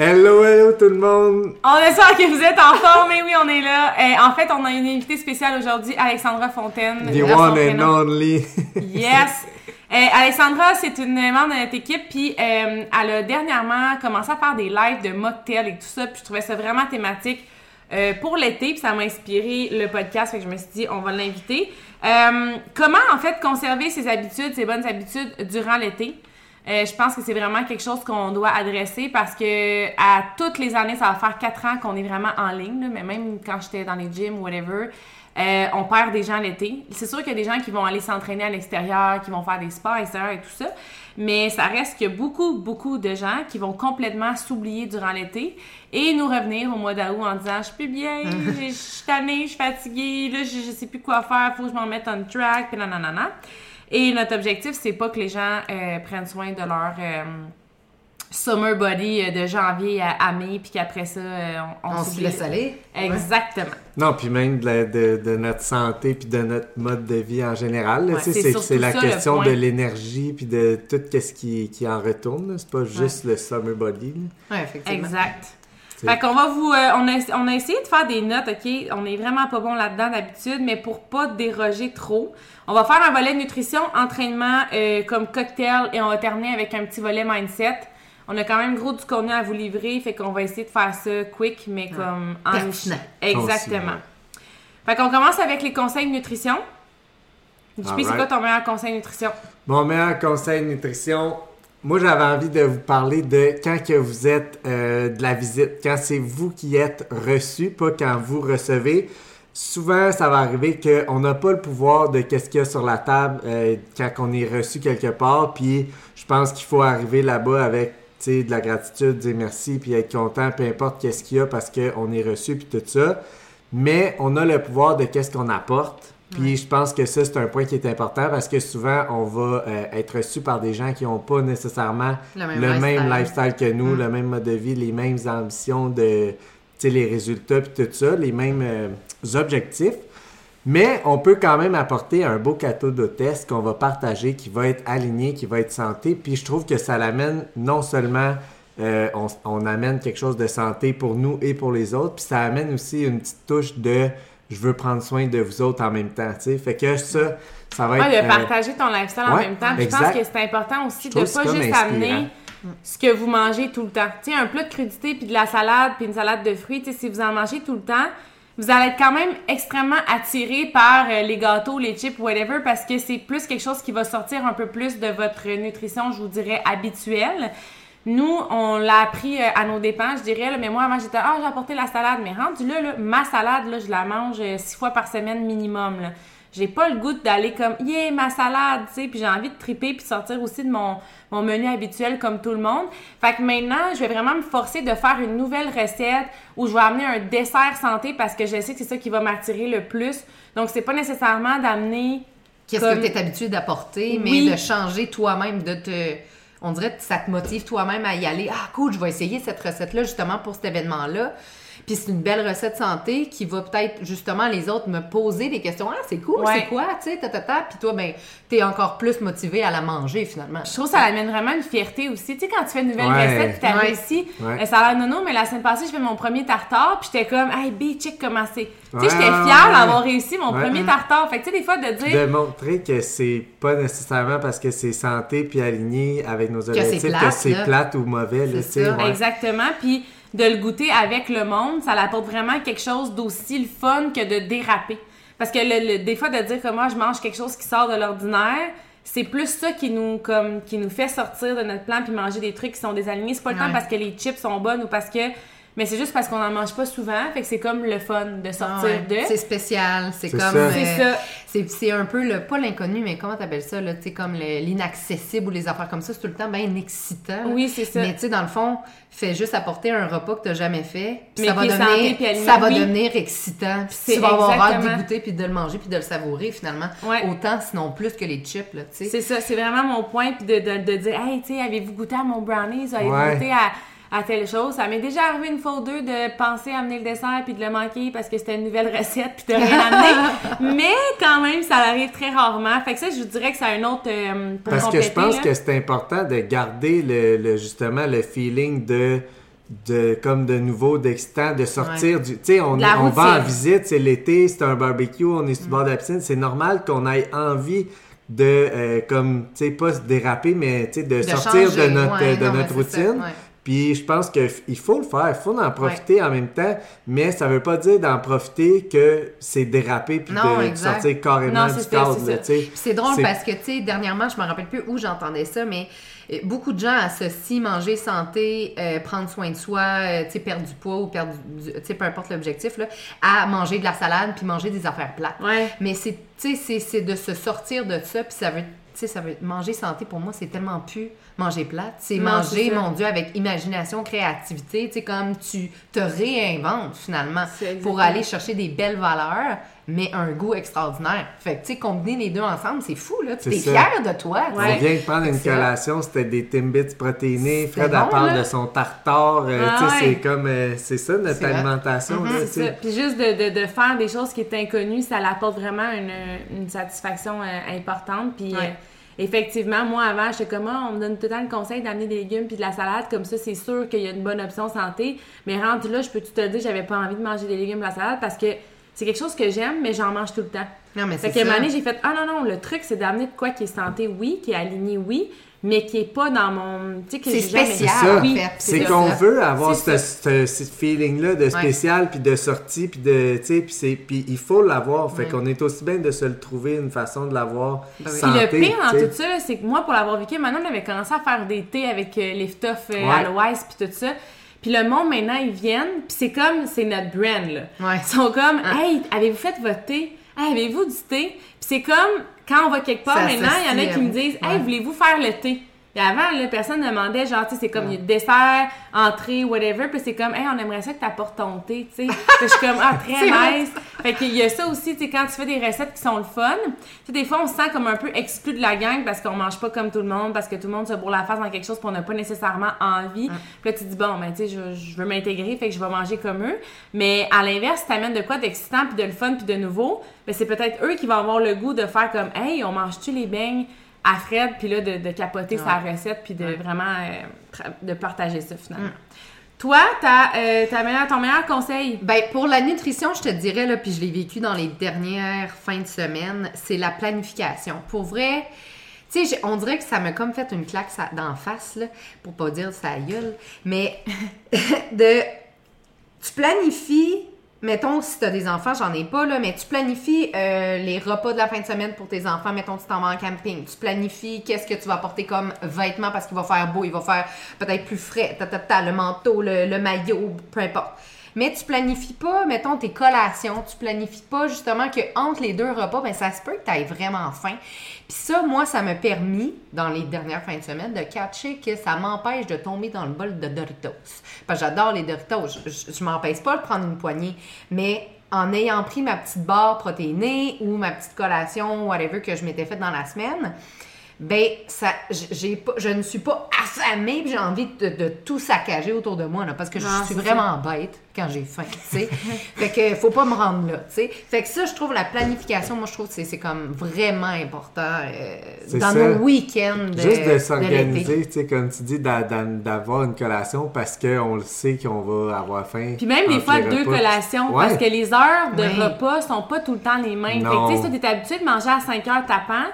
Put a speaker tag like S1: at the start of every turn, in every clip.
S1: Hello, hello tout le monde!
S2: On espère que vous êtes en forme, mais oui, on est là. Euh, en fait, on a une invitée spéciale aujourd'hui, Alexandra Fontaine.
S1: The one and only!
S2: yes! Euh, Alexandra, c'est une membre de notre équipe, puis euh, elle a dernièrement commencé à faire des lives de mocktails et tout ça, puis je trouvais ça vraiment thématique pour l'été, puis ça m'a inspiré le podcast, fait que je me suis dit, on va l'inviter. Comment, en fait, conserver ses habitudes, ses bonnes habitudes durant l'été? Euh, je pense que c'est vraiment quelque chose qu'on doit adresser parce que à toutes les années, ça va faire quatre ans qu'on est vraiment en ligne, là, mais même quand j'étais dans les gyms ou whatever, euh, on perd des gens l'été. C'est sûr qu'il y a des gens qui vont aller s'entraîner à l'extérieur, qui vont faire des sports extérieurs et tout ça, mais ça reste qu'il y a beaucoup, beaucoup de gens qui vont complètement s'oublier durant l'été et nous revenir au mois d'août en disant « Je suis plus bien, je suis tannée, je suis fatiguée, là, je, je sais plus quoi faire, faut que je m'en mette on track, puis nanana. » Et notre objectif, c'est pas que les gens euh, prennent soin de leur euh, summer body euh, de janvier à, à mai, puis qu'après ça, euh, on,
S3: On se laisse aller.
S2: Exactement.
S1: Non, puis même de, la- de- de notre santé puis de notre mode de vie en général.
S2: Ouais, c'est
S1: c'est
S2: surtout
S1: c'est la
S2: ça,
S1: question de l'énergie puis de tout ce qui, qui en retourne. là. C'est pas juste le summer body.
S3: Ouais, effectivement.
S2: Exact.
S1: C'est-
S2: Fait qu'on va vous. euh, on, a, on a essayé de faire des notes, OK? On est vraiment pas bon là-dedans d'habitude, mais pour pas déroger trop, on va faire un volet nutrition, entraînement euh, comme cocktail et on va terminer avec un petit volet mindset. On a quand même gros du contenu à vous livrer, fait qu'on va essayer de faire ça quick, mais comme en
S3: Pertinent.
S2: Exactement.
S1: Concis,
S2: Fait qu'on commence avec les conseils de nutrition. JP, c'est
S1: Alright.
S2: quoi ton meilleur conseil de nutrition?
S1: Mon meilleur conseil de nutrition, moi j'avais envie de vous parler de quand que vous êtes euh, de la visite, quand c'est vous qui êtes reçu, pas quand vous recevez. Souvent, ça va arriver qu'on n'a pas le pouvoir de qu'est-ce qu'il y a sur la table euh, quand on est reçu quelque part. Puis je pense qu'il faut arriver là-bas avec de la gratitude, dire merci, puis être content, peu importe qu'est-ce qu'il y a parce qu'on est reçu, puis tout ça. Mais on a le pouvoir de qu'est-ce qu'on apporte. Puis je pense que ça, c'est un point qui est important parce que souvent, on va euh, être reçu par des gens qui n'ont pas nécessairement
S3: Le même
S1: le même
S3: lifestyle.
S1: que nous, le même mode de vie, les mêmes ambitions de, les résultats, puis tout ça, les mêmes euh, objectifs. Mais on peut quand même apporter un beau cadeau d'hôtesse qu'on va partager, qui va être aligné, qui va être santé. Puis je trouve que ça l'amène non seulement, euh, on, on amène quelque chose de santé pour nous et pour les autres, puis ça amène aussi une petite touche de je veux prendre soin de vous autres en même temps. Fait que ça, ça va
S2: Ouais,
S1: être.
S2: de
S1: euh,
S2: partager ton lifestyle en même temps. Puis je pense que c'est important aussi
S1: Je
S2: de
S1: trouve
S2: pas juste
S1: inspirant.
S2: amener ce que vous mangez tout le temps. Tu sais, un plat de crudité puis de la salade puis une salade de fruits, si vous en mangez tout le temps, vous allez être quand même extrêmement attiré par euh, les gâteaux, les chips, whatever, parce que c'est plus quelque chose qui va sortir un peu plus de votre nutrition, je vous dirais, habituelle. Nous, on l'a appris euh, à nos dépens, je dirais, là, mais moi, avant, j'étais, ah, j'ai apporté la salade, mais rendu là, là, ma salade, là, je la mange euh, six fois par semaine minimum, là. J'ai pas le goût d'aller comme, yeah, ma salade, tu sais, puis j'ai envie de triper puis sortir aussi de mon, mon menu habituel comme tout le monde. Fait que maintenant, je vais vraiment me forcer de faire une nouvelle recette où je vais amener un dessert santé parce que je sais que c'est ça qui va m'attirer le plus. Donc, c'est pas nécessairement d'amener
S3: Qu'est-ce
S2: Comme-
S3: que tu es habitué d'apporter, mais
S2: Oui.
S3: de changer toi-même, de te. On dirait que ça te motive toi-même à y aller. Ah, cool, je vais essayer cette recette-là justement pour cet événement-là. Puis c'est une belle recette santé qui va peut-être justement les autres me poser des questions. Ah, c'est cool,
S2: Ouais.
S3: c'est quoi, tu sais, ta, ta, ta. Puis toi, ben, t'es encore plus motivé à la manger finalement.
S2: Je trouve que ça amène vraiment une fierté aussi. Tu sais, quand tu fais une nouvelle
S1: Ouais.
S2: recette puis t'as
S3: Ouais.
S2: réussi,
S1: Ouais.
S2: euh, ça a l'air nono, mais la semaine passée, je fais mon premier tartare puis j'étais comme, hey, B, check comment c'est. Tu sais, j'étais fière d'avoir réussi mon
S1: Ouais.
S2: premier tartare. Fait que tu sais, des fois, de dire,
S1: de montrer que c'est pas nécessairement parce que c'est santé puis aligné avec nos objectifs que c'est plate ou mauvais. là,
S3: C'est
S1: tu sais.
S2: Exactement. Puis de le goûter avec le monde, ça apporte vraiment quelque chose d'aussi le fun que de déraper. Parce que le, le- des fois, de dire que moi, je mange quelque chose qui sort de l'ordinaire, c'est plus ça qui nous, comme, qui nous fait sortir de notre plan puis manger des trucs qui sont désalignés. C'est pas le temps parce que les chips sont bonnes ou parce que mais c'est juste parce qu'on en mange pas souvent, fait que c'est comme le fun de
S3: Ah
S2: sortir
S3: ouais.
S2: de.
S3: C'est spécial, c'est comme... euh,
S2: ça.
S3: C'est, c'est un peu le, pas l'inconnu, mais comment t'appelles ça, là, tu sais, comme le- l'inaccessible ou les affaires comme ça, c'est tout le temps bien excitant. là.
S2: Oui, c'est ça.
S3: Mais tu sais, dans le fond, fais juste apporter un repas que t'as jamais fait, puis
S2: Mais
S3: ça va devenir,
S2: santé,
S3: ça va
S2: oui.
S3: devenir excitant, puis tu vas avoir hâte d'y goûter, puis de le manger, puis de le savourer finalement.
S2: Ouais.
S3: Autant, sinon plus que les chips, là, tu sais.
S2: C'est ça, c'est vraiment mon point, puis de, de, de dire, hey, tu sais, avez-vous goûté à mon brownies, avez-vous
S1: Ouais.
S2: goûté à, à telle chose? Ça m'est déjà arrivé une fois ou deux de penser à amener le dessert puis de le manquer parce que c'était une nouvelle recette puis de rien amener. Mais quand même, ça arrive très rarement. Fait que ça, je vous dirais que c'est un autre euh, pour
S1: Parce que je pense
S2: là.
S1: que c'est important de garder le, le- justement le feeling de de comme de nouveau d'excitant de sortir du tu sais on, va en
S2: routine.
S1: visite c'est l'été c'est un barbecue on est sur le bord de la piscine c'est normal qu'on ait envie de euh, comme tu sais pas se déraper mais tu sais de,
S3: De
S1: sortir
S3: changer,
S1: de notre
S3: ouais,
S1: de
S3: non,
S1: notre
S3: c'est ça,
S1: routine
S3: ouais.
S1: Puis je pense que f- il faut le faire il faut en profiter en même temps mais ça veut pas dire d'en profiter que c'est déraper puis
S3: Non,
S1: de
S3: exact.
S1: sortir carrément
S2: Non,
S1: du
S2: ça,
S1: cadre
S2: c'est
S3: drôle parce que, tu sais, dernièrement, je me rappelle plus où j'entendais ça, mais euh, beaucoup de gens associent manger santé, euh, prendre soin de soi, euh, tu sais, perdre du poids ou perdre du, tu sais, peu importe l'objectif, là, à manger de la salade puis manger des affaires plates.
S2: Ouais.
S3: Mais c'est, tu sais, c'est- c'est de se sortir de ça, puis ça veut, sais, ça veut manger santé pour moi, c'est tellement plus manger plate, c'est manger, mon Dieu, avec imagination, créativité, tu sais, comme tu te réinventes finalement pour aller chercher des belles valeurs, mais un goût extraordinaire. Fait que, tu sais, combiner les deux ensemble, c'est fou, là. Tu es fier de toi, tu sais.
S2: Ouais.
S1: On vient de prendre une collation, c'était des Timbits protéinés. Fred, elle
S3: bon,
S1: parle
S3: là.
S1: de son tartare. euh,
S2: Ah
S1: tu sais,
S2: ouais.
S1: c'est comme, euh, c'est ça notre alimentation. là, tu
S2: C'est ça.
S1: sais.
S2: Puis juste de, de, de faire des choses qui est inconnues, ça l'apporte vraiment une, une satisfaction euh, importante. Puis
S3: Ouais.
S2: euh, effectivement, moi avant, j'étais comme Ah, on me donne tout le temps le conseil d'amener des légumes puis de la salade, comme ça c'est sûr qu'il y a une bonne option santé. Mais rendu là, je peux te le dire, j'avais pas envie de manger des légumes de la salade parce que c'est quelque chose que j'aime, mais j'en mange tout le temps.
S3: Non, mais
S2: Fait
S3: c'est
S2: qu'à un
S3: ça.
S2: moment donné, j'ai fait Ah non, non, le truc c'est d'amener de quoi qui est santé, oui, qui est aligné, oui, mais qui est pas dans mon. Tu sais, que
S3: C'est spécial,
S1: C'est ça.
S3: en
S2: Oui,
S3: fait.
S1: C'est
S2: ça.
S1: qu'on veut avoir ce,
S2: C'est
S1: ce- ce feeling-là de spécial, puis de sortie, puis de, tu sais, puis c'est- puis il faut l'avoir. Fait qu'on est aussi bien de se le trouver une façon de l'avoir
S3: Ben oui.
S2: Puis
S1: santé.
S2: le pire dans tout ça, là, c'est que moi, pour l'avoir vécu, maintenant, on avait commencé à faire des thés avec euh, les euh,
S1: Ouais.
S2: aloès puis tout ça. Puis le monde, maintenant, ils viennent, puis c'est comme, c'est notre brand, là.
S3: Ouais.
S2: Ils sont comme,
S3: Ah.
S2: hey, avez-vous fait votre thé? Hey, avez-vous du thé? Puis c'est comme, quand on va quelque part
S3: Ça
S2: maintenant, il y en a qui me disent, hey, voulez-vous faire le thé? Avant, là, personne ne demandait, genre, tu sais, c'est comme, il y a dessert, entrée, whatever. Puis c'est comme, hey, on aimerait ça que t'apportes ton thé, tu sais. Je suis comme, ah, très nice. Fait qu'il y a ça aussi, tu sais, quand tu fais des recettes qui sont le fun, tu sais, des fois, on se sent comme un peu exclu de la gang parce qu'on mange pas comme tout le monde, parce que tout le monde se bourre la face dans quelque chose qu'on n'a pas nécessairement envie. Puis là, tu dis, bon, ben, tu sais, je, je veux m'intégrer, fait que je vais manger comme eux. Mais à l'inverse, si t'amènes de quoi d'excitant, puis de le fun, puis de nouveau, ben, c'est peut-être eux qui vont avoir le goût de faire comme, hey, on mange-tu les beignes? À Fred, puis là, de, de capoter sa recette, puis de vraiment euh, de partager ça finalement. Toi, t'as, euh, ta meilleure- ton meilleur conseil?
S3: Ben, pour la nutrition, je te dirais, là, puis je l'ai vécu dans les dernières fins de semaine, c'est la planification. Pour vrai, tu sais, on dirait que ça m'a comme fait une claque d'en face, là, pour pas dire ça gueule, mais de... Tu planifies, mettons, si t'as des enfants, j'en ai pas, là, mais tu planifies euh, les repas de la fin de semaine pour tes enfants, mettons, tu t'en vas en camping. Tu planifies qu'est-ce que tu vas porter comme vêtements parce qu'il va faire beau, il va faire peut-être plus frais, ta, ta, ta, le manteau, le, le maillot, peu importe. Mais tu planifies pas, mettons, tes collations. Tu planifies pas, justement, que entre les deux repas, ben, ça se peut que tu vraiment faim. Puis ça, moi, ça m'a permis, dans les dernières fins de semaine, de catcher que ça m'empêche de tomber dans le bol de Doritos. Parce j'adore les Doritos. Je, je m'empêche pas de prendre une poignée. Mais en ayant pris ma petite barre protéinée ou ma petite collation, whatever, que je m'étais faite dans la semaine, ben ça j'ai pas je ne suis pas affamée puis j'ai envie de, de tout saccager autour de moi là, parce que je
S2: Non,
S3: suis vraiment bête quand j'ai faim tu sais fait que faut pas me rendre là tu sais fait que ça je trouve la planification moi je trouve que c'est c'est comme vraiment important euh, dans
S1: ça.
S3: nos week-ends de,
S1: Juste de s'organiser, tu sais, comme tu dis, d'a- d'a- d'avoir une collation parce qu'on le sait qu'on va avoir faim.
S2: Puis même des fois deux
S1: repas.
S2: collations,
S1: Ouais.
S2: parce que les heures de
S3: Oui.
S2: repas sont pas tout le temps les mêmes. Fait
S1: Non.
S2: que tu sais, ça, t'es habitué de manger à 5 heures tapant.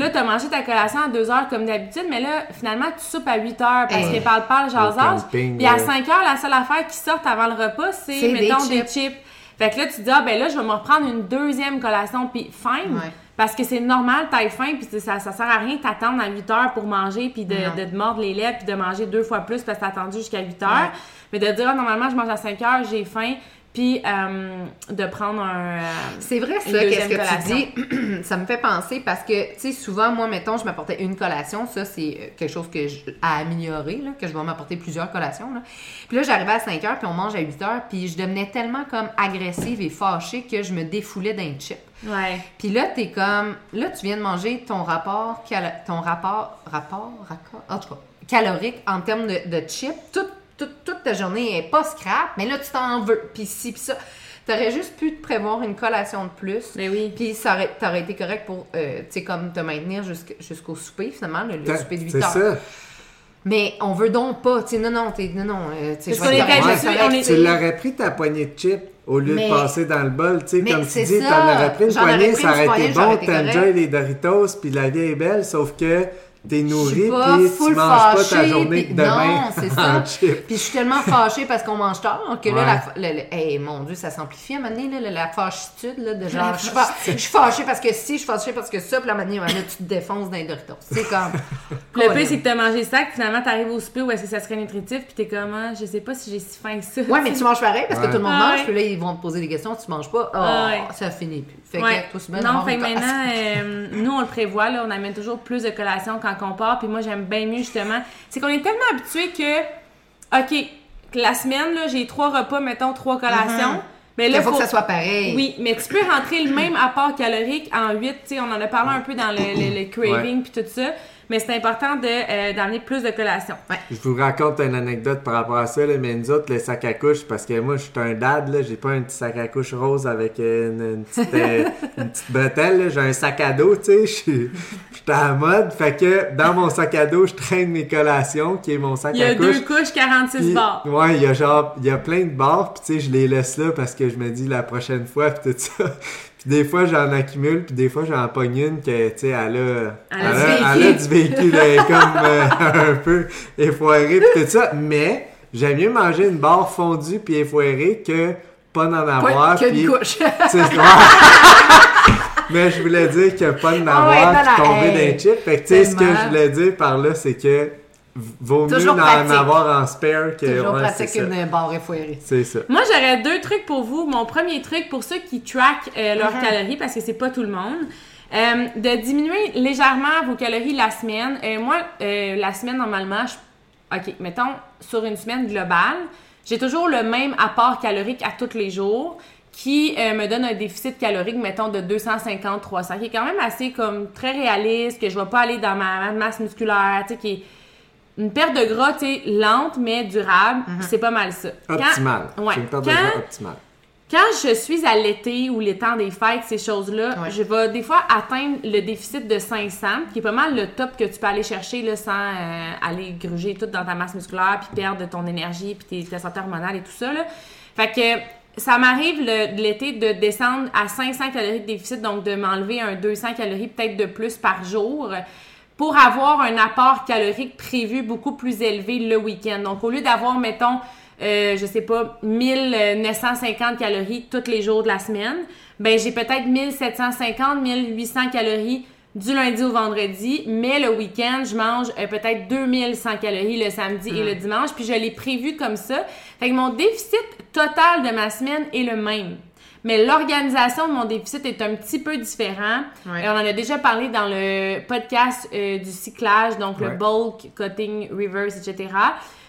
S2: Là, t'as mangé ta collation à 2 heures comme d'habitude, mais là, finalement, tu soupes à 8 heures parce
S3: Eh.
S2: que parle-parle, jasage.
S1: camping,
S2: Puis à
S1: ouais.
S2: 5 heures, la seule affaire qui sort avant le repas, c'est,
S3: C'est des
S2: mettons, des
S3: chips.
S2: chips. Fait que là, tu te dis, ah, ben là, je vais me reprendre une deuxième collation, puis fine.
S3: Ouais.
S2: Parce que c'est normal, t'as faim, puis ça, ça sert à rien de t'attendre à 8 heures pour manger, puis de, de te mordre les lèvres, puis de manger deux fois plus parce que t'as attendu jusqu'à 8 heures.
S3: Ouais.
S2: Mais de dire, ah, normalement, je mange à 5 heures, j'ai faim, puis euh, de prendre un. euh,
S3: C'est vrai, ça, qu'est-ce que
S2: collation.
S3: tu dis? ça me fait penser parce que, tu sais, souvent, moi, mettons, je m'apportais une collation. Ça, c'est euh, quelque chose que je, à améliorer, là, que je vais m'apporter plusieurs collations. Là. Puis là, j'arrivais à 5 heures, puis on mange à 8 heures, puis je devenais tellement comme agressive et fâchée que je me défoulais d'un chip.
S2: Ouais.
S3: Puis là, t'es comme. Là, tu viens de manger ton rapport. calo- Ton rapport. Rapport? Raccord? En tout cas, calorique en termes de, de chips. Toute, toute, toute ta journée est pas scrap, mais là, tu t'en veux. Puis ci, puis ça. T'aurais juste pu te prévoir une collation de plus.
S2: Mais oui.
S3: Puis ça aurait, t'aurais été correct pour, euh, tu sais, comme te maintenir jusqu'- jusqu'au souper, finalement, le, souper de 8
S1: C'est
S3: heures.
S1: ça.
S3: Mais on veut donc pas, tu sais, non, non, t'es, non, non, euh, tu sais,
S1: l'aurais pris ta poignée de chips au lieu
S3: Mais-
S1: de passer dans le bol. Tu sais,
S3: Mais
S1: comme tu
S3: c'est
S1: dis, t'en aurais pris une poignée,
S3: pris
S1: ça aurait été bon, t'enjoy les Doritos, puis la vie est belle, sauf que t'es nourri,
S3: Je suis pas
S1: puis tu
S3: full
S1: manges pas ta journée
S3: puis-
S1: de demain
S3: Non, c'est ça. Puis je suis tellement fâchée parce qu'on mange tard que là, la, le- le- hey, mon Dieu, ça s'amplifie à un moment donné, là, la, la fâchitude, là, de genre, je suis, fa- je suis fâchée parce que si, je suis fâchée parce que ça, puis là, à un moment donné, là, tu te défonces dans les Doritos. C'est comme.
S2: Le pire, c'est que t'as mangé ça, que finalement, t'arrives au souper où est-ce que ça serait nutritif, puis t'es comme, ah, je sais pas si j'ai si faim que ça.
S3: Ouais, mais tu manges pareil parce que
S1: Ouais.
S3: tout le monde
S2: Ah
S3: mange, puis là, ils vont te poser des questions, tu manges pas. Oh,
S2: Ah ouais.
S3: ça finit plus. Fait
S2: Ouais.
S3: que, toi,
S2: non, fait maintenant, euh, nous, on le prévoit, là, on amène toujours plus de collations quand on part, puis moi, j'aime bien mieux, justement. C'est qu'on est tellement habitué que, OK, la semaine, là, j'ai trois repas, mettons, trois collations. Mais
S3: Il
S2: là,
S3: faut que ça soit pareil.
S2: Oui, mais tu peux rentrer le même apport calorique en 8, tu sais, on en a parlé un peu dans le, le- le craving puis tout ça, mais c'est important de, euh, d'amener plus de collations.
S1: Je vous raconte une anecdote par rapport à ça, là, mais nous autres, le sac à couche, parce que moi, je suis un dad, là, j'ai pas un petit sac à couche rose avec une, une petite, euh, une petite bretelle, là, j'ai un sac à dos, tu sais, je suis à la mode, fait que dans mon sac à dos, je traîne mes collations, qui est mon sac
S2: Il y a
S1: à couche.
S2: deux couches, 46
S1: Puis,
S2: barres.
S1: Ouais, il y a genre, il y a plein de barres, puis tu sais, je les laisse là parce que je me dis la prochaine fois, puis tout ça. Puis des fois, j'en accumule, puis des fois, j'en pogne une que, tu sais, elle a,
S2: Elle a
S1: elle
S2: du
S1: a- du véhicule, elle est comme euh, un peu effoirée, puis tout ça. Mais j'aime mieux manger une barre fondue puis effoirée que pas d'en avoir.
S3: Pas
S1: puis-
S3: couche.
S1: Mais je voulais dire a pas de
S3: Ah ouais,
S1: puis tomber
S3: hey,
S1: d'un chip. Fait que tu sais, ce que je voulais dire par là, c'est que vaut mieux
S3: pratique.
S1: avoir en spare que.
S3: Toujours
S1: ouais,
S3: pratique
S1: c'est ça.
S3: une barre effoirée.
S1: C'est ça.
S2: Moi, j'aurais deux trucs pour vous. Mon premier truc, pour ceux qui traquent euh, leurs
S3: Mhm.
S2: calories, parce que c'est pas tout le monde, euh, de diminuer légèrement vos calories la semaine. Euh, moi, euh, la semaine, normalement, je... OK, mettons, sur une semaine globale, j'ai toujours le même apport calorique à tous les jours qui euh, me donne un déficit calorique, mettons, de 250-300, qui est quand même assez comme très réaliste, que je vais pas aller dans ma masse musculaire, tu sais, qui est une perte de gras, tu sais, lente, mais durable. C'est pas mal ça. Quand-
S1: Optimal.
S2: Ouais.
S1: C'est une perte de
S2: Quand-
S1: gras optimale.
S2: quand je suis à l'été ou les temps des fêtes, ces choses-là,
S3: Ouais.
S2: je vais des fois atteindre le déficit de 500, qui est pas mal le top que tu peux aller chercher là, sans euh, aller gruger tout dans ta masse musculaire, puis perdre ton énergie, puis tes, ta santé hormonale et tout ça. Là. Fait que ça m'arrive de l'été de descendre à 500 calories de déficit, donc de m'enlever un 200 calories peut-être de plus par jour pour avoir un apport calorique prévu beaucoup plus élevé le week-end. Donc, au lieu d'avoir, mettons, euh, je sais pas, 1950 calories tous les jours de la semaine, ben j'ai peut-être 1750, 1800 calories du lundi au vendredi, mais le week-end, je mange euh, peut-être 2100 calories le samedi et le dimanche, puis je l'ai prévu comme ça. Fait que mon déficit total de ma semaine est le même. Mais l'organisation de mon déficit est un petit peu différent.
S3: Ouais.
S2: Euh, on en a déjà parlé dans le podcast euh, du cyclage, donc le bulk, cutting, reverse, etc.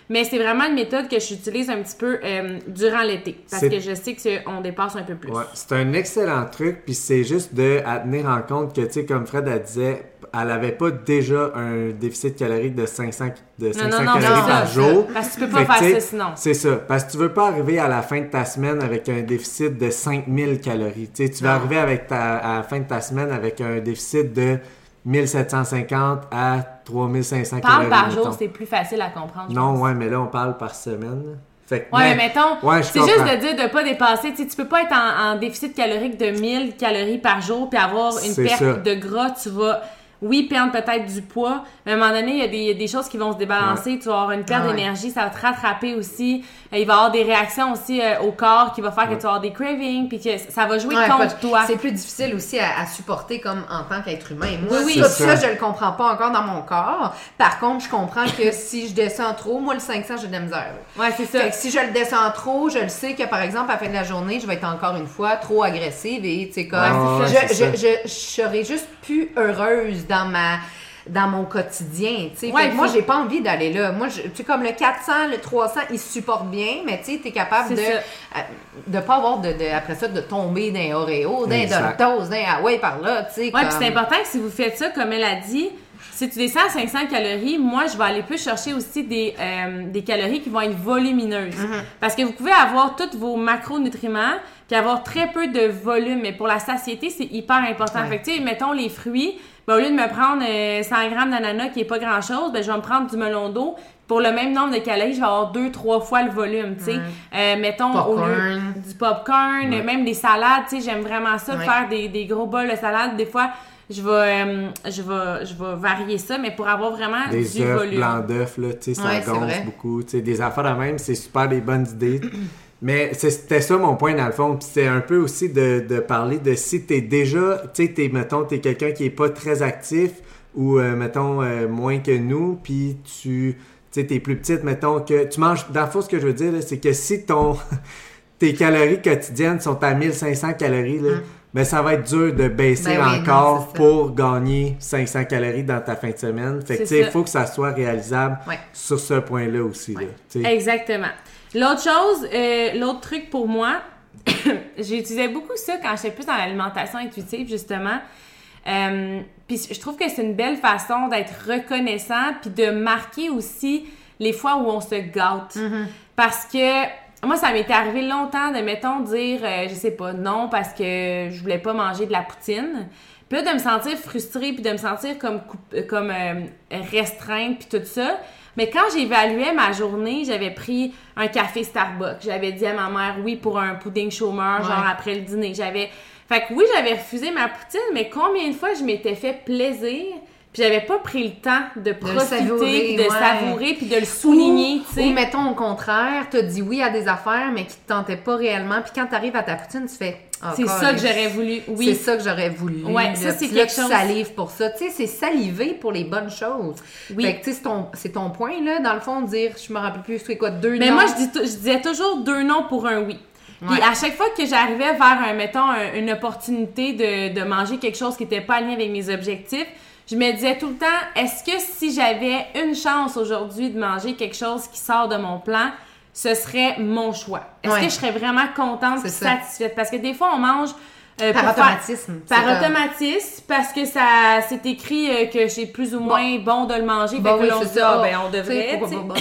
S2: Mais c'est vraiment une méthode que j'utilise un petit peu euh, durant l'été. Parce que je sais qu'on dépasse un peu plus.
S1: Ouais, c'est un excellent truc, puis c'est juste de à tenir en compte que, tu sais, comme Fred elle disait, elle avait pas déjà un déficit calorique de 500, de 500
S2: non, non,
S1: calories par
S2: ça,
S1: jour.
S2: Parce que tu peux pas
S1: Fait
S2: faire ça sinon.
S1: C'est ça. Parce que tu veux pas arriver à la fin de ta semaine avec un déficit de 5000 calories. Tu vas arriver avec ta, à la fin de ta semaine avec un déficit de 1750 à 3500
S2: Parle
S1: calories.
S2: par jour, c'est plus facile à comprendre.
S1: Non,
S2: pense.
S1: ouais, mais là, on parle par semaine. Fait que,
S2: Ouais, mais mettons,
S1: Ouais,
S2: c'est juste de dire de pas dépasser. Tu peux pas être en, en déficit calorique de 1000 calories par jour puis avoir une perte
S1: ça.
S2: de gras. Tu vas oui, perdre peut-être du poids, mais à un moment donné, il y a des, il y a des choses qui vont se débalancer. Tu vas avoir une perte
S3: Ah ouais.
S2: d'énergie, ça va te rattraper aussi. Euh, Il va y avoir des réactions aussi euh, au corps qui va faire que tu vas avoir des cravings, puis que ça va jouer
S3: Ouais,
S2: contre toi.
S3: C'est plus difficile aussi à, à supporter comme en tant qu'être humain. Moi,
S2: Oui, oui.
S3: ça, je le comprends pas encore dans mon corps. Par contre, je comprends que si je descends trop, moi, le 500, j'ai de la misère.
S2: Ouais, c'est ça.
S3: Fait que si je le descends trop, je le sais que par exemple, à la fin de la journée, je vais être encore une fois trop agressive et tu sais, comme. Je,
S1: ça.
S3: je, je, je serais juste plus heureuse dans ma dans mon quotidien, tu sais.
S2: Ouais,
S3: moi, j'ai pas envie d'aller là. Moi, je- tu sais, comme le 400, le 300, ils se supportent bien, mais tu sais, t'es capable de,
S2: ça.
S3: euh, de pas avoir de, de- après ça, de tomber dans un Oreo, dans un
S1: Exact.
S3: Doritos, dans un ah ouais par là, tu sais.
S2: Ouais,
S3: comme-
S2: puis c'est important que si vous faites ça, comme elle a dit, si tu descends à 500 calories, moi, je vais aller plus chercher aussi des, euh, des calories qui vont être volumineuses.
S3: Mm-hmm.
S2: Parce que vous pouvez avoir tous vos macronutriments, puis avoir très peu de volume, mais pour la satiété, c'est hyper important.
S3: Ouais.
S2: Fait que, tu sais, mettons les fruits, ben, au lieu de me prendre euh, 100 grammes d'ananas qui est pas grand-chose, ben, je vais me prendre du melon d'eau. Pour le même nombre de calories, je vais avoir deux, trois fois le volume, tu sais. Euh, mettons, au lieu du popcorn,
S1: Ouais.
S2: même des salades, tu sais, j'aime vraiment ça,
S3: Ouais.
S2: faire des, des gros bols de salade. Des fois, je vais, euh, je vais, je vais varier ça, mais pour avoir vraiment
S1: Des
S2: du
S1: œufs,
S2: volume.
S1: blancs d'œufs, là, tu sais, ça
S3: Ouais,
S1: gonfle beaucoup. Tu sais, des affaires de même, c'est super des bonnes idées. Mais c'était ça mon point dans le fond. Puis c'est un peu aussi de, de parler de si t'es déjà, tu sais, t'es, mettons, t'es quelqu'un qui est pas très actif ou, euh, mettons, euh, moins que nous, puis tu, tu sais, t'es plus petite, mettons, que tu manges, dans le fond, ce que je veux dire, c'est que si ton, tes calories quotidiennes sont à 1500 calories, là, ben ça va être dur de baisser
S3: Ben oui,
S1: encore pour gagner 500 calories dans ta fin de semaine. Fait que,
S2: C'est
S1: tu sais, il faut que ça soit réalisable
S3: Ouais.
S1: sur ce point-là aussi. Là.
S2: Exactement. L'autre chose, euh, l'autre truc pour moi, j'utilisais beaucoup ça quand j'étais plus dans l'alimentation intuitive, justement. Euh, puis je trouve que c'est une belle façon d'être reconnaissant, puis de marquer aussi les fois où on se gâte. Parce que moi, ça m'est arrivé longtemps de, mettons, dire, euh, je sais pas, non, parce que je voulais pas manger de la poutine. Puis là, de me sentir frustrée, puis de me sentir comme, coup- comme euh, restreinte, puis tout ça. Mais quand j'évaluais ma journée, j'avais pris un café Starbucks. J'avais dit à ma mère oui pour un pudding chômeur, genre après le dîner. J'avais. Fait que oui, j'avais refusé ma poutine, mais combien de fois je m'étais fait plaisir, puis j'avais pas pris le temps de profiter,
S3: savourer,
S2: de
S3: ouais.
S2: savourer, puis de le souligner,
S3: Ou,
S2: tu sais.
S3: ou mettons au contraire, t'as dit oui à des affaires, mais qui te tentaient pas réellement. Puis quand t'arrives à ta poutine, tu fais. Ah,
S2: C'est ça que j'aurais voulu.
S3: C'est
S2: Oui.
S3: ça que j'aurais voulu.
S2: Ouais,
S3: là.
S2: ça, c'est
S3: là,
S2: quelque
S3: tu
S2: chose-
S3: salives pour ça. Tu sais, c'est saliver pour les bonnes choses.
S2: Oui.
S3: Fait que, tu sais, c'est ton, c'est ton point, là, dans le fond, de dire, je me rappelle plus, c'est quoi, deux
S2: Mais
S3: noms?
S2: moi, je, dis tou- je disais toujours deux noms pour un oui. Puis
S3: Ouais.
S2: à chaque fois que j'arrivais vers, un, mettons, un- une opportunité de, de manger quelque chose qui n'était pas aligné avec mes objectifs, je me disais tout le temps, est-ce que si j'avais une chance aujourd'hui de manger quelque chose qui sort de mon plan, ce serait mon choix? Est-ce
S3: Ouais.
S2: que je serais vraiment contente et satisfaite? Parce que des fois, on mange... euh,
S3: Par
S2: faire-
S3: automatisme.
S2: par automatisme, parce que ça c'est écrit euh, que c'est plus ou moins bon, de le manger.
S3: Bon,
S2: fait
S3: oui,
S2: on dit,
S3: ça.
S2: ah, ben, on
S3: Tu sais,
S2: devrait.
S3: bon.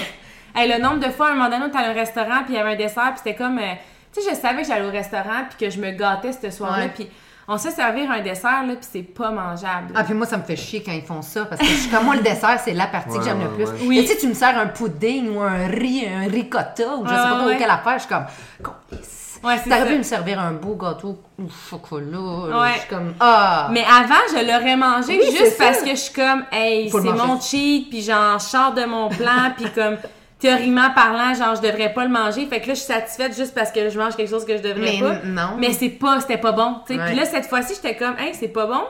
S2: Hey, le nombre de fois, à un moment donné, on était à un restaurant, puis il y avait un dessert, puis c'était comme... euh, tu sais, je savais que j'allais au restaurant, puis que je me gâtais ce soir-là,
S3: Ouais.
S2: puis on sait servir un dessert, là, puis c'est pas mangeable.
S3: Ah, puis moi, ça me fait chier quand ils font ça, parce que je suis comme moi, le dessert, c'est la partie que
S1: Ouais,
S3: j'aime le plus.
S1: ouais.
S2: Oui.
S3: Et tu sais, tu me sers un pudding ou un riz, un ricotta, ou je sais pas trop
S2: ouais.
S3: quelle affaire, je suis comme.
S2: Ouais, c'est
S3: T'aurais
S2: ça.
S3: pu me servir un beau gâteau au chocolat.
S2: Ouais.
S3: Je suis comme, ah!
S2: Mais avant, je l'aurais mangé
S3: Oui,
S2: juste
S3: ça.
S2: parce que je suis comme, hey, c'est mon cheat, puis genre, je sors de mon plan, puis comme, théoriquement parlant, genre, je devrais pas le manger. Fait que là, je suis satisfaite juste parce que je mange quelque chose que je devrais
S3: Mais
S2: pas.
S3: non.
S2: Mais c'est pas, c'était pas bon, tu sais.
S3: Ouais.
S2: Puis là, cette fois-ci, j'étais comme, hey, c'est pas bon.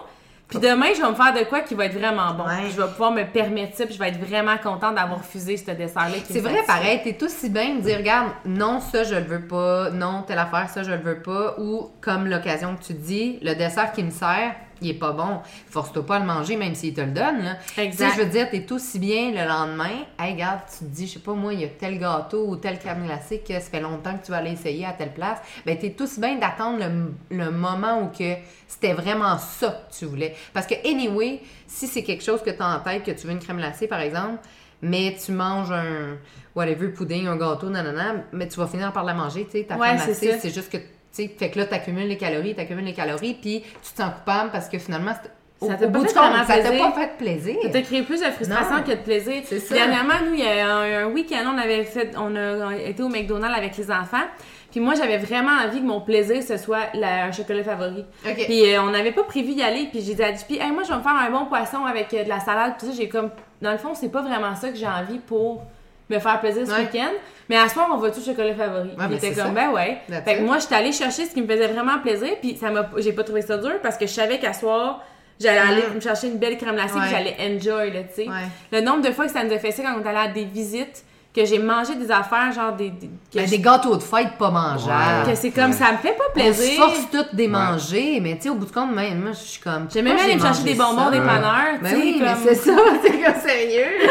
S2: Puis demain, je vais me faire de quoi qui va être vraiment bon.
S3: Ouais.
S2: Je vais pouvoir me permettre ça, puis je vais être vraiment contente d'avoir refusé ce dessert-là.
S3: C'est vrai, pareil, t'es aussi bien de dire, regarde, non, ça, je le veux pas, non, telle affaire, ça, je le veux pas, ou comme l'occasion que tu dis, le dessert qui me sert, il est pas bon. Force-toi pas à le manger, même s'il te le donne, là.
S2: Exact.
S3: Tu sais, je veux dire, t'es aussi bien le lendemain, hey, regarde, tu te dis, je sais pas, moi, il y a tel gâteau ou telle crème glacée que ça fait longtemps que tu vas aller essayer à telle place. Ben, t'es aussi bien d'attendre le, le moment où que c'était vraiment ça que tu voulais. Parce que, anyway, si c'est quelque chose que tu as en tête, que tu veux une crème glacée, par exemple, mais tu manges un whatever pudding, un gâteau, nanana, mais tu vas finir par la manger, tu sais, ta
S2: Ouais,
S3: crème glacée, c'est juste que, tu sais, fait que là, t'accumules les calories, t'accumules les calories, puis tu te sens coupable parce que finalement, au,
S2: Ça t'a pas
S3: pas fait plaisir.
S2: Ça t'a créé plus de frustration
S3: Non.
S2: que de plaisir.
S3: Ça.
S2: Dernièrement, nous, il y a un, un week-end, on avait fait, on a, été au McDonald's avec les enfants. Puis moi, j'avais vraiment envie que mon plaisir, ce soit la- un chocolat favori. Puis euh, on n'avait pas prévu d'y aller. Puis j'ai dit à hey, moi, je vais me faire un bon poisson avec euh, de la salade. Tout ça, j'ai comme, dans le fond, c'est pas vraiment ça que j'ai envie pour me faire plaisir ce
S3: Ouais.
S2: week-end. Mais à ce soir, on va tout chocolat favori? Puis
S3: ben,
S2: il était comme,
S3: ça.
S2: ben ouais.
S3: That's
S2: Fait que moi, j'étais allée chercher ce qui me faisait vraiment plaisir. Puis ça m'a, j'ai pas trouvé ça dur parce que je savais qu'à soir, j'allais aller
S3: Mm.
S2: me chercher une belle crème glacée
S3: Ouais.
S2: que j'allais enjoy, là, tu sais.
S3: Ouais.
S2: Le nombre de fois que ça nous a fait ça quand on est allé à des visites, que j'ai mangé des affaires, genre des. des-
S3: Ben,
S2: je-
S3: des gâteaux de fête pas mangeables.
S2: que c'est comme
S1: Ouais.
S2: ça me fait pas
S3: On
S2: plaisir.
S3: se force toutes des manger, mais tu sais, au bout de compte, même, moi, je suis comme.
S2: J'ai même aller me chercher des bonbons
S3: ça?
S2: des panneurs, tu
S3: Ben
S2: sais,
S3: oui, mais
S2: comme-
S3: c'est ça, c'est comme sérieux.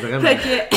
S1: Vraiment.
S2: Fait que,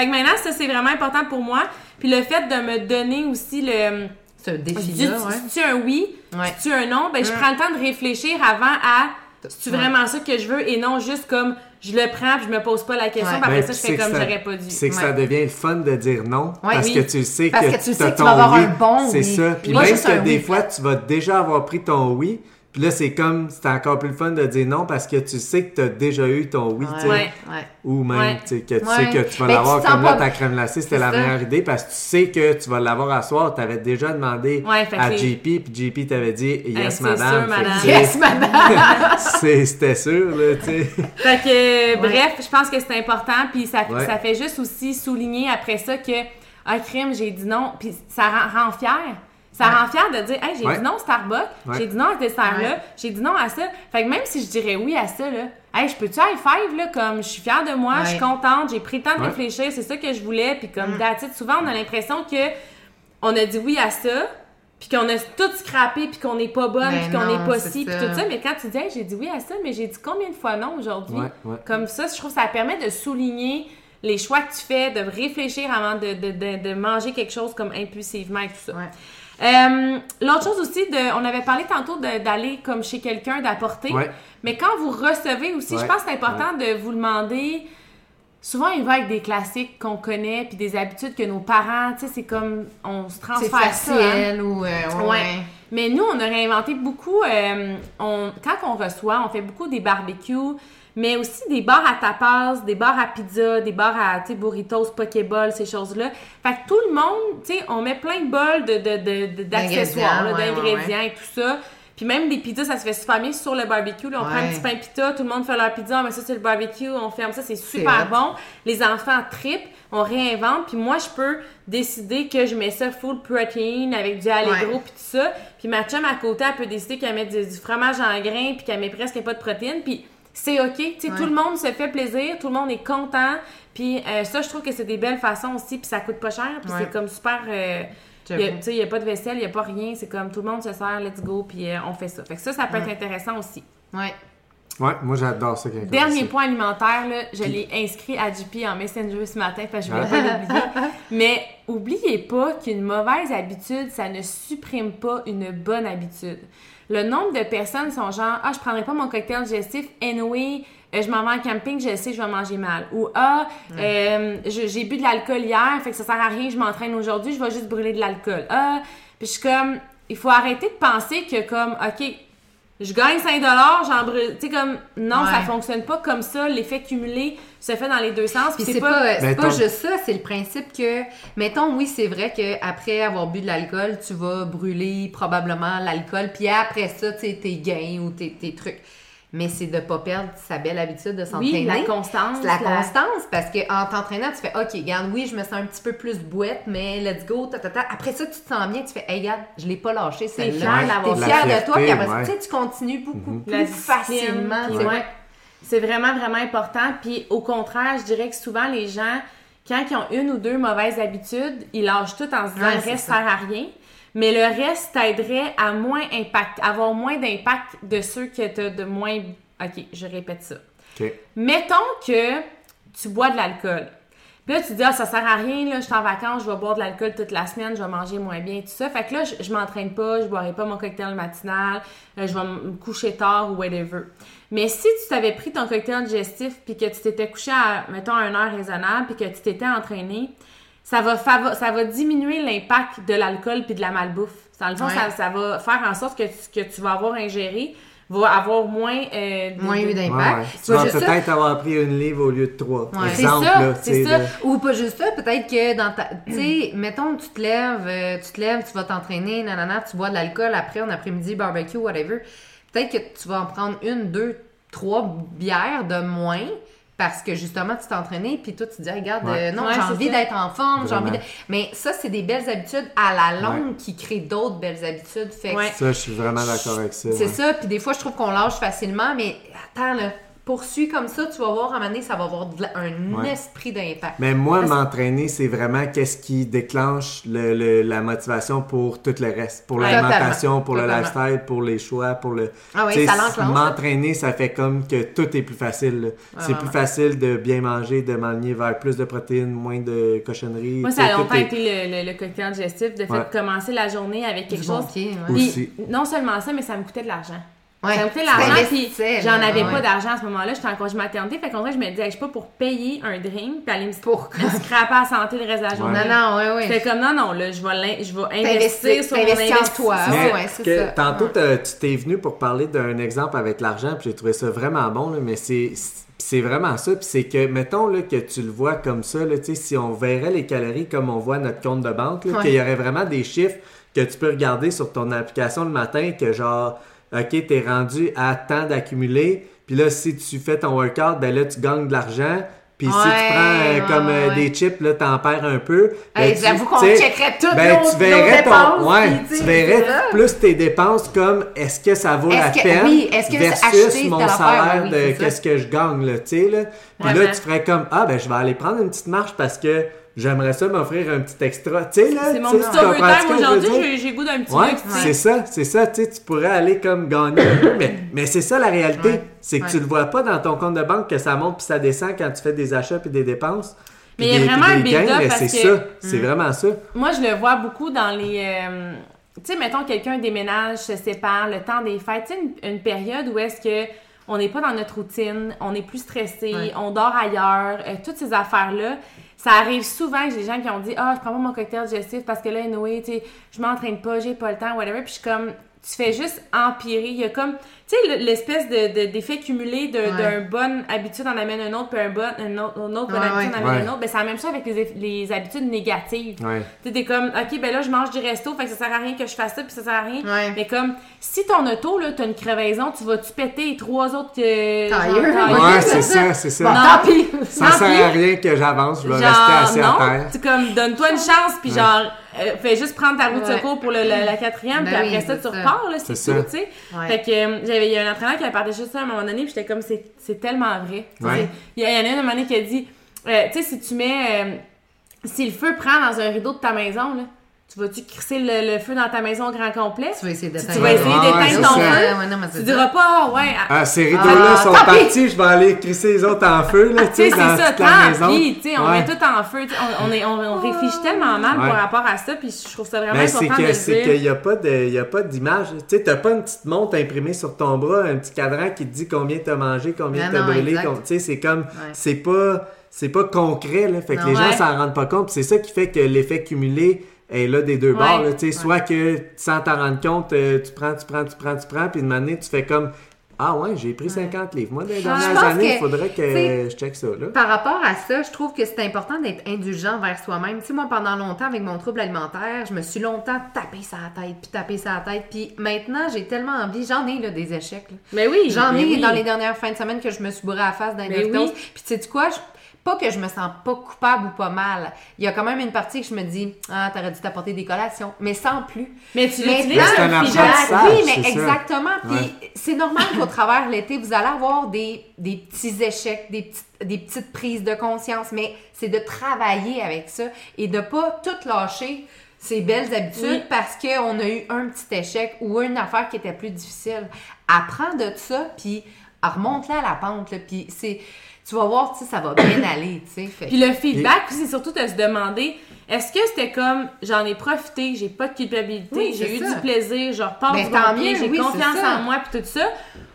S2: fait que maintenant, ça, c'est vraiment important pour moi. Puis le fait de me donner aussi le.
S3: C'est un défi
S2: Si
S3: là, ouais.
S2: tu un oui,
S3: Ouais.
S2: si tu un non, ben je
S3: Ouais.
S2: prends le temps de réfléchir avant à c'est
S3: Ouais.
S2: vraiment ça que je veux et non juste comme je le prends puis je me pose pas la question?
S3: Ouais.
S2: puis après
S1: Ben,
S2: ça je
S1: c'est
S2: fais comme j'aurais pas dû.
S1: C'est que ça devient le fun de dire non
S3: Ouais,
S1: parce
S2: oui.
S1: que tu sais
S3: Parce
S1: que,
S3: que tu sais que tu vas avoir
S1: oui.
S3: un bon
S1: C'est
S3: oui.
S1: ça. Puis même que des
S3: oui
S1: fois, tu vas déjà avoir pris ton oui. Puis là, c'est comme, c'est encore plus le fun de dire non parce que tu sais que tu as déjà eu ton oui, tu sais.
S2: Ouais.
S3: ouais.
S1: Ou même,
S2: Ouais.
S1: tu sais, que tu sais que tu vas
S3: Ben,
S1: l'avoir comme là, ta crème glacée, c'était la
S3: ça.
S1: meilleure idée parce que tu sais que tu vas l'avoir à soir. Tu avais déjà demandé à JP, puis JP t'avait dit yes,
S2: c'est
S1: madame.
S2: sûr, madame.
S3: Yes, madame!
S1: c'est- C'était sûr, là, tu sais.
S2: Fait que, bref, je pense que c'est important, puis ça, ça fait juste aussi souligner après ça que, ah, crime, j'ai dit non, puis ça rend, rend fier. Ça
S3: Ouais.
S2: rend fier de dire, hey, j'ai
S1: Ouais.
S2: dit non au Starbucks,
S1: Ouais.
S2: j'ai dit non à ce dessert-là,
S3: Ouais.
S2: j'ai dit non à ça. Fait que même si je dirais oui à ça, là, hey, je peux-tu high five, là, comme je suis fière de moi, je suis contente, j'ai pris le temps de
S1: Ouais.
S2: réfléchir, c'est ça que je voulais, puis
S3: Mm.
S2: comme that's it. souvent on a l'impression que on a dit oui à ça, puis qu'on a tout scrappé, puis qu'on n'est pas bonne,
S3: Mais
S2: puis qu'on n'est pas ci, puis tout ça. Mais quand tu dis, Hey, j'ai dit oui à ça, mais j'ai dit combien de fois non aujourd'hui?
S1: Ouais, ouais.
S2: Comme ça, je trouve que ça permet de souligner les choix que tu fais, de réfléchir avant de, de, de, de manger quelque chose comme impulsivement et tout ça.
S3: Ouais.
S2: Euh, L'autre chose aussi, de, on avait parlé tantôt d'aller comme chez quelqu'un, d'apporter.
S1: Ouais.
S2: Mais quand vous recevez aussi, je pense que c'est important de vous demander. Souvent, il va avec des classiques qu'on connaît, puis des habitudes que nos parents, tu sais, c'est comme on se transfère ça. hein.
S3: facile ou. euh, ouais.
S2: Ouais. Mais nous, on a réinventé beaucoup. euh, on, quand on reçoit, on fait beaucoup des barbecues, mais aussi des bars à tapas, des bars à pizza, des bars à burritos, pokéball, ces choses-là. Fait que tout le monde, tu sais, on met plein de bols de, de, de- de- d'accessoires, là,
S3: D'ingrédients, ouais,
S2: et tout ça. Puis même des pizzas, ça se fait super bien sur le barbecue. Là, on prend un petit pain pita, tout le monde fait leur pizza, on met ça sur le barbecue, on ferme ça, c'est super bon. Les enfants tripent, on réinvente, puis moi, je peux décider que je mets ça full protein avec du allegro puis tout ça. Puis ma chum à côté, elle peut décider qu'elle met du, du fromage en grains puis qu'elle met presque pas de protéines. Puis c'est OK. Tu sais,
S3: Ouais.
S2: tout le monde se fait plaisir, tout le monde est content. Puis euh, ça, je trouve que c'est des belles façons aussi, puis ça coûte pas cher. Puis
S3: Ouais.
S2: c'est comme super... euh, tu sais, il n'y a pas de vaisselle, il n'y a pas rien. C'est comme tout le monde se sert, let's go, puis euh, on fait ça. Fait que ça, ça peut être intéressant aussi.
S3: Ouais.
S1: Ouais, moi j'adore ça.
S2: Dernier point alimentaire, là, je l'ai inscrit à JP en Messenger ce matin parce que je voulais pas l'oublier. Mais oubliez pas qu'une mauvaise habitude, ça ne supprime pas une bonne habitude. Le nombre de personnes sont genre Ah, je prendrai pas mon cocktail digestif, anyway, euh, je m'en vais en camping, je sais, je vais manger mal. Ou Ah, euh, j'ai bu de l'alcool hier, fait que ça sert à rien, je m'entraîne aujourd'hui, je vais juste brûler de l'alcool. Ah, puis je suis comme, il faut arrêter de penser que comme, OK, je gagne 5 j'en brûle. Tu sais, comme, non,
S3: Ouais.
S2: ça fonctionne pas comme ça. L'effet cumulé se fait dans les deux sens.
S3: Puis c'est pas, c'est
S1: Ben,
S3: pas
S1: ton-
S3: juste ça, c'est le principe que, mettons, oui, c'est vrai qu'après avoir bu de l'alcool, tu vas brûler probablement l'alcool, puis après ça, tu sais, tes gains ou tes, tes trucs. Mais c'est de pas perdre sa belle habitude de s'entraîner.
S2: Oui, la constance.
S3: C'est la constance, parce que en t'entraînant, tu fais OK, regarde, oui, je me sens un petit peu plus bouette, mais let's go, ta, ta, ta. Après ça, tu te sens bien, tu fais, hey, regarde, je l'ai pas lâché, celle-là.
S2: fière d'avoir
S3: T'es
S1: La
S3: fière de toi, puis après
S1: ouais.
S3: tu sais, tu continues beaucoup plus facilement.
S2: ouais. C'est vraiment, vraiment important. Puis au contraire, je dirais que souvent, les gens, quand ils ont une ou deux mauvaises habitudes, ils lâchent tout en se disant
S3: Ouais,
S2: le
S3: c'est
S2: reste
S3: ça.
S2: sert à rien. Mais le reste t'aiderait à moins impact, avoir moins d'impact de ceux que tu as de moins. OK, je répète ça.
S1: Ok.
S2: Mettons que tu bois de l'alcool. Puis là, tu te dis, ah, ça sert à rien, là, je suis en vacances, je vais boire de l'alcool toute la semaine, je vais manger moins bien, tout ça. Fait que là, je, je m'entraîne pas, je boirai pas mon cocktail matinal, euh, je vais me coucher tard ou whatever. Mais si tu t'avais pris ton cocktail digestif puis que tu t'étais couché à, mettons, à une heure raisonnable puis que tu t'étais entraîné, ça va, ça va diminuer l'impact de l'alcool puis de la malbouffe. Dans le fond,
S3: Ouais.
S2: ça, ça va faire en sorte que tu, que tu vas avoir ingéré va avoir moins. euh, de-
S3: Moins eu
S1: Ouais,
S3: d'impact.
S1: ouais.
S3: Tu
S1: vas
S3: ça,
S1: peut-être avoir pris une livre au lieu de trois.
S3: Ouais.
S2: C'est ça,
S1: là,
S2: c'est ça.
S3: Ou pas juste ça, peut-être que dans ta. Tu sais, mettons que tu te lèves, euh, tu te lèves, tu vas t'entraîner, nanana, tu bois de l'alcool après, en après-midi, barbecue, whatever. Peut-être que tu vas en prendre une, deux, trois bières de moins. Parce que justement, tu t'es entraîné, puis toi, tu te dis, regarde,
S1: Ouais.
S3: euh, non,
S2: Ouais,
S3: j'ai envie d'être en forme, j'ai envie de. Mais ça, c'est des belles habitudes à la longue qui créent d'autres belles habitudes. Fait que
S2: Ouais.
S1: Ça, je suis vraiment d'accord avec ça.
S3: c'est
S1: ouais.
S3: ça, puis des fois, je trouve qu'on lâche facilement, mais attends, là, poursuis comme ça, tu vas voir, à un moment donné, ça va avoir la- un
S1: Ouais.
S3: esprit d'impact.
S1: Mais moi,
S3: Parce-
S1: m'entraîner, c'est vraiment qu'est-ce qui déclenche le, le- la motivation pour tout le reste. Pour
S3: Ouais.
S1: l'alimentation, pour le lifestyle, pour les choix, pour le...
S3: Ah oui, ça.
S1: M'entraîner, ça fait comme que tout est plus facile. c'est plus facile de bien manger, de m'aligner vers plus de protéines, moins de cochonneries.
S2: Moi, ça a longtemps été le, le, le cocktail digestif, de fait
S1: Ouais.
S2: de commencer la journée avec quelque
S3: Du bon
S2: chose.
S3: pied, ouais.
S2: Puis,
S1: Aussi.
S2: non seulement ça, mais ça me coûtait de l'argent.
S3: Ouais.
S2: Ça me coûtait de
S3: Tu
S2: l'argent, puis j'en avais
S3: ouais.
S2: pas d'argent à ce moment-là. J'étais en congé maternité. Fait qu'en vrai, je me disais, je suis pas pour payer un drink, puis aller me,
S3: Pour-
S2: me scraper à la santé le reste de la journée.
S3: Non, non, ouais, ouais.
S2: C'était comme, non, non, là, je vais, je vais investir sur mon
S3: en toi.
S1: Mais
S3: Ah ouais, c'est
S1: que
S3: ça.
S1: Tantôt, tu t'es venu pour parler d'un exemple avec l'argent, puis j'ai trouvé ça vraiment bon, là, mais c'est c'est vraiment ça. Puis c'est que, mettons là, que tu le vois comme ça, là, tu sais, si on verrait les calories comme on voit notre compte de banque,
S3: Ouais.
S1: qu'il y aurait vraiment des chiffres que tu peux regarder sur ton application le matin, que genre, OK, t'es rendu à temps d'accumuler, puis là, si tu fais ton workout, ben là, tu gagnes de l'argent. Puis si tu prends euh,
S3: ouais,
S1: comme euh,
S3: ouais.
S1: des chips, là, t'en perds un peu. ben,
S3: J'avoue qu'on checkerait toutes
S1: ben,
S3: nos,
S1: tu verrais
S3: nos dépenses.
S1: ton, ouais,
S3: tu
S1: verrais plus tes dépenses comme est-ce que ça vaut la
S3: que-
S1: peine
S3: oui, est-ce que
S1: versus mon salaire
S3: oui,
S1: de qu'est-ce que je gagne là, tu sais là. Puis là tu ferais comme ah ben je vais aller prendre une petite marche parce que j'aimerais ça m'offrir un petit extra, tu sais là.
S2: C'est mon petit overtime aujourd'hui, j'ai- goût d'un petit
S1: Ouais,
S2: luxe,
S1: c'est ça, c'est ça, tu sais, tu pourrais aller comme gagner un peu, mais, mais c'est ça la réalité,
S3: Ouais,
S1: c'est que
S3: ouais.
S1: tu le vois pas dans ton compte de banque que ça monte puis ça descend quand tu fais des achats puis des dépenses.
S2: Mais il y a vraiment un
S1: des gains,
S2: build-up
S1: c'est
S2: que-
S1: ça, c'est
S3: Mm.
S1: vraiment ça.
S2: Moi, je le vois beaucoup dans les. euh, tu sais, mettons, quelqu'un déménage, se sépare, le temps des fêtes. Tu sais, une, une période où est-ce que on n'est pas dans notre routine, on est plus stressé,
S3: Ouais.
S2: on dort ailleurs, euh, toutes ces affaires-là. Ça arrive souvent que j'ai des gens qui ont dit Ah, je prends pas mon cocktail digestif parce que là, Noé, tu sais, je m'entraîne pas, j'ai pas le temps, whatever. Puis je suis comme, tu fais juste empirer. Il y a comme, tu sais, le- l'espèce de, de- d'effet cumulé de-
S3: Ouais.
S2: d'un bonne habitude en amène un autre, puis un bon, une autre, une autre bonne
S3: Ouais,
S2: habitude en amène
S1: Ouais.
S2: un autre. Ben, c'est la même chose avec les, les habitudes négatives.
S1: Ouais.
S2: Tu sais, t'es comme, OK, ben là, je mange du resto, fait que ça sert à rien que je fasse ça, puis ça sert à rien.
S3: Ouais.
S2: Mais comme, si ton auto, là, t'as une crevaison, tu vas-tu péter les trois autres euh,
S3: tailleux,
S1: Ouais, c'est ça, c'est ça.
S3: Bon,
S2: Non.
S3: tant pis.
S1: Ça sert à rien que j'avance, je vais
S2: Genre,
S1: rester assis
S2: non,
S1: à terre.
S2: tu comme, donne-toi une chance, puis genre, euh, fais juste prendre ta roue de
S3: Ouais.
S2: secours pour le, la, la quatrième,
S3: Ben
S2: puis après
S3: oui,
S2: ça, tu repars, là, c'est tout, tu sais.
S3: Ouais.
S2: Fait que, euh, j'avais, il y a un entraîneur qui avait partagé ça à un moment donné, puis j'étais comme, c'est, c'est tellement vrai. Tu sais,
S1: Ouais.
S2: Il y, a- il y en a une à un moment donné qui a dit, euh, tu sais, si tu mets, euh, si le feu prend dans un rideau de ta maison, là, tu vas-tu crisser le, le feu dans ta maison au grand complet?
S3: Tu vas essayer d'éteindre.
S2: tu vas essayer d'éteindre ton
S1: ça.
S2: feu?
S3: Ouais, non, mais
S2: Tu diras pas, ah ouais, ah,
S1: Ah, ces rideaux-là
S3: Ah,
S1: sont partis, je vais aller crisser les autres en feu, là, tu sais, dans
S2: ça,
S1: toute la
S2: tant
S1: maison.
S2: pis, tu sais, on
S1: Ouais.
S2: met tout en feu, on, on, est- on, on réfléchit tellement mal
S1: Ouais.
S2: par rapport à ça, puis je trouve ça vraiment
S1: Mais c'est
S2: important
S1: que c'est qu'il n'y a pas de il y a pas d'image. Tu sais, t'as pas une petite montre imprimée sur ton bras, un petit cadran qui te dit combien t'as mangé, combien
S3: Ah
S1: t'as brûlé. Tu sais, c'est comme
S3: Ouais.
S1: c'est pas c'est pas concret là. Fait que
S3: Non.
S1: les gens s'en rendent pas compte. C'est ça qui fait que l'effet cumulé est là des deux
S2: Ouais.
S1: bords. là. Tu sais, soit que sans t'en rendre compte, euh, tu prends, tu prends, tu prends, tu prends, puis une année tu fais comme ah ouais, j'ai pris 50 livres. Moi, dans les
S3: pense
S1: dernières années, il faudrait que je check ça. Là.
S3: Par rapport à ça, je trouve que c'est important d'être indulgent vers soi-même. Tu sais, moi, pendant longtemps, avec mon trouble alimentaire, je me suis longtemps tapé sa tête, puis tapé sa tête. Puis maintenant, j'ai tellement envie, j'en ai là, des échecs. là.
S2: Mais oui,
S3: J'en ai
S2: oui.
S3: dans les dernières fins de semaine que je me suis bourré à la face d'un
S2: Mais
S3: Doritos.
S2: oui.
S3: Puis tu sais quoi? Je- Pas que je me sens pas coupable ou pas mal. Il y a quand même une partie que je me dis, ah, t'aurais dû t'apporter des collations. Mais sans plus.
S2: Mais tu
S3: Mais
S2: l'utilises
S1: Mais
S2: comme.
S3: Oui, mais
S1: c'est ça.
S3: exactement. Puis
S1: Ouais.
S3: c'est normal qu'au travers de l'été, vous allez avoir des, des petits échecs, des petites, des petites prises de conscience, mais c'est de travailler avec ça et de pas tout lâcher ces belles habitudes
S2: Oui.
S3: parce qu'on a eu un petit échec ou une affaire qui était plus difficile. Apprends de ça, puis remonte-la à la pente. là. Puis c'est, tu vas voir, tu sais, ça va bien aller, tu sais. Fait
S2: Puis le feedback, puis c'est surtout de se demander est-ce que c'était comme j'en ai profité, j'ai pas de culpabilité,
S3: Oui,
S2: j'ai eu
S3: ça.
S2: du plaisir, je repars
S3: Ben,
S2: du bon pied, j'ai
S3: oui,
S2: confiance
S3: ça.
S2: en moi puis tout ça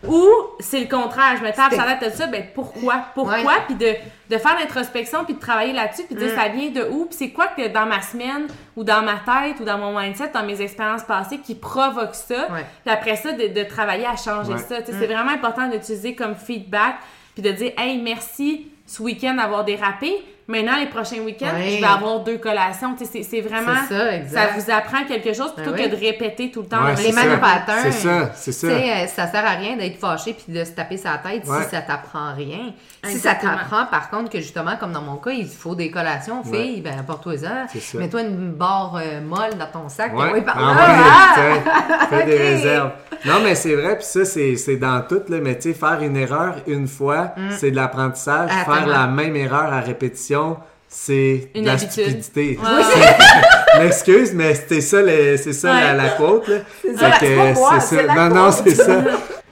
S2: ou c'est le contraire, je me tape la tête de ça, ben pourquoi? Pourquoi?
S3: Ouais.
S2: puis de, de faire l'introspection puis de travailler là-dessus puis de dire
S3: Mm.
S2: ça vient de où? Puis c'est quoi que dans ma semaine ou dans ma tête ou dans mon mindset, dans mes expériences passées qui provoque ça? Puis après ça de, de travailler à changer
S1: Ouais.
S2: ça, Tu sais, c'est vraiment important d'utiliser comme feedback puis de dire hey merci ce week-end d'avoir dérapé. Maintenant, les prochains week-ends,
S3: Ouais.
S2: je vais avoir deux collations. Tu sais, c'est, vraiment.
S3: C'est ça, exact.
S2: vous apprend quelque chose plutôt
S3: Ben
S2: que
S3: oui.
S2: de répéter tout le temps.
S1: Ouais,
S3: les
S2: même-
S1: ça.
S3: mêmes patterns.
S1: C'est ça, c'est ça.
S3: Tu sais, euh, ça sert à rien d'être fâché puis de se taper sa tête
S1: Ouais.
S3: si ça t'apprend rien. Si ça t'apprend, par contre, que justement, comme dans mon cas, il faut des collations,
S1: Ouais.
S3: fille, ben apporte-toi-en.
S1: C'est ça.
S3: Mets-toi une barre euh, molle dans ton sac.
S1: Ouais.
S3: puis par
S1: Ah
S3: là.
S1: ouais,
S3: Ah!
S1: fais des réserves. Non, mais c'est vrai, puis ça, c'est c'est dans tout, là. Mais tu sais, faire une erreur une fois, c'est de l'apprentissage. Faire la même erreur à répétition, c'est de la
S2: habitude.
S1: stupidité.
S2: Ouais.
S1: M'excuse, mais c'était ça, le- c'est ça la,
S2: Ouais.
S1: la quote, là.
S3: ça,
S1: Fait
S3: c'est pas moi,
S1: c'est
S3: c'est
S1: ça.
S3: la
S1: Non, non, c'est ça.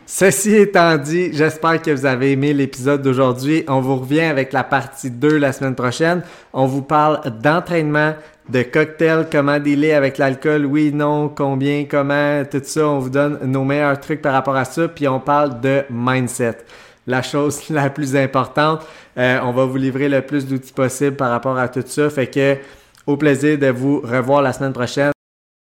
S1: Ceci étant dit, j'espère que vous avez aimé l'épisode d'aujourd'hui. On vous revient avec la partie 2 la semaine prochaine. On vous parle d'entraînement, de cocktails, comment dealer avec l'alcool, oui, non, combien, comment, tout ça. On vous donne nos meilleurs trucs par rapport à ça. Puis on parle de mindset. La chose la plus importante. Euh, on va vous livrer le plus d'outils possible par rapport à tout ça. Fait que au plaisir de vous revoir la semaine prochaine.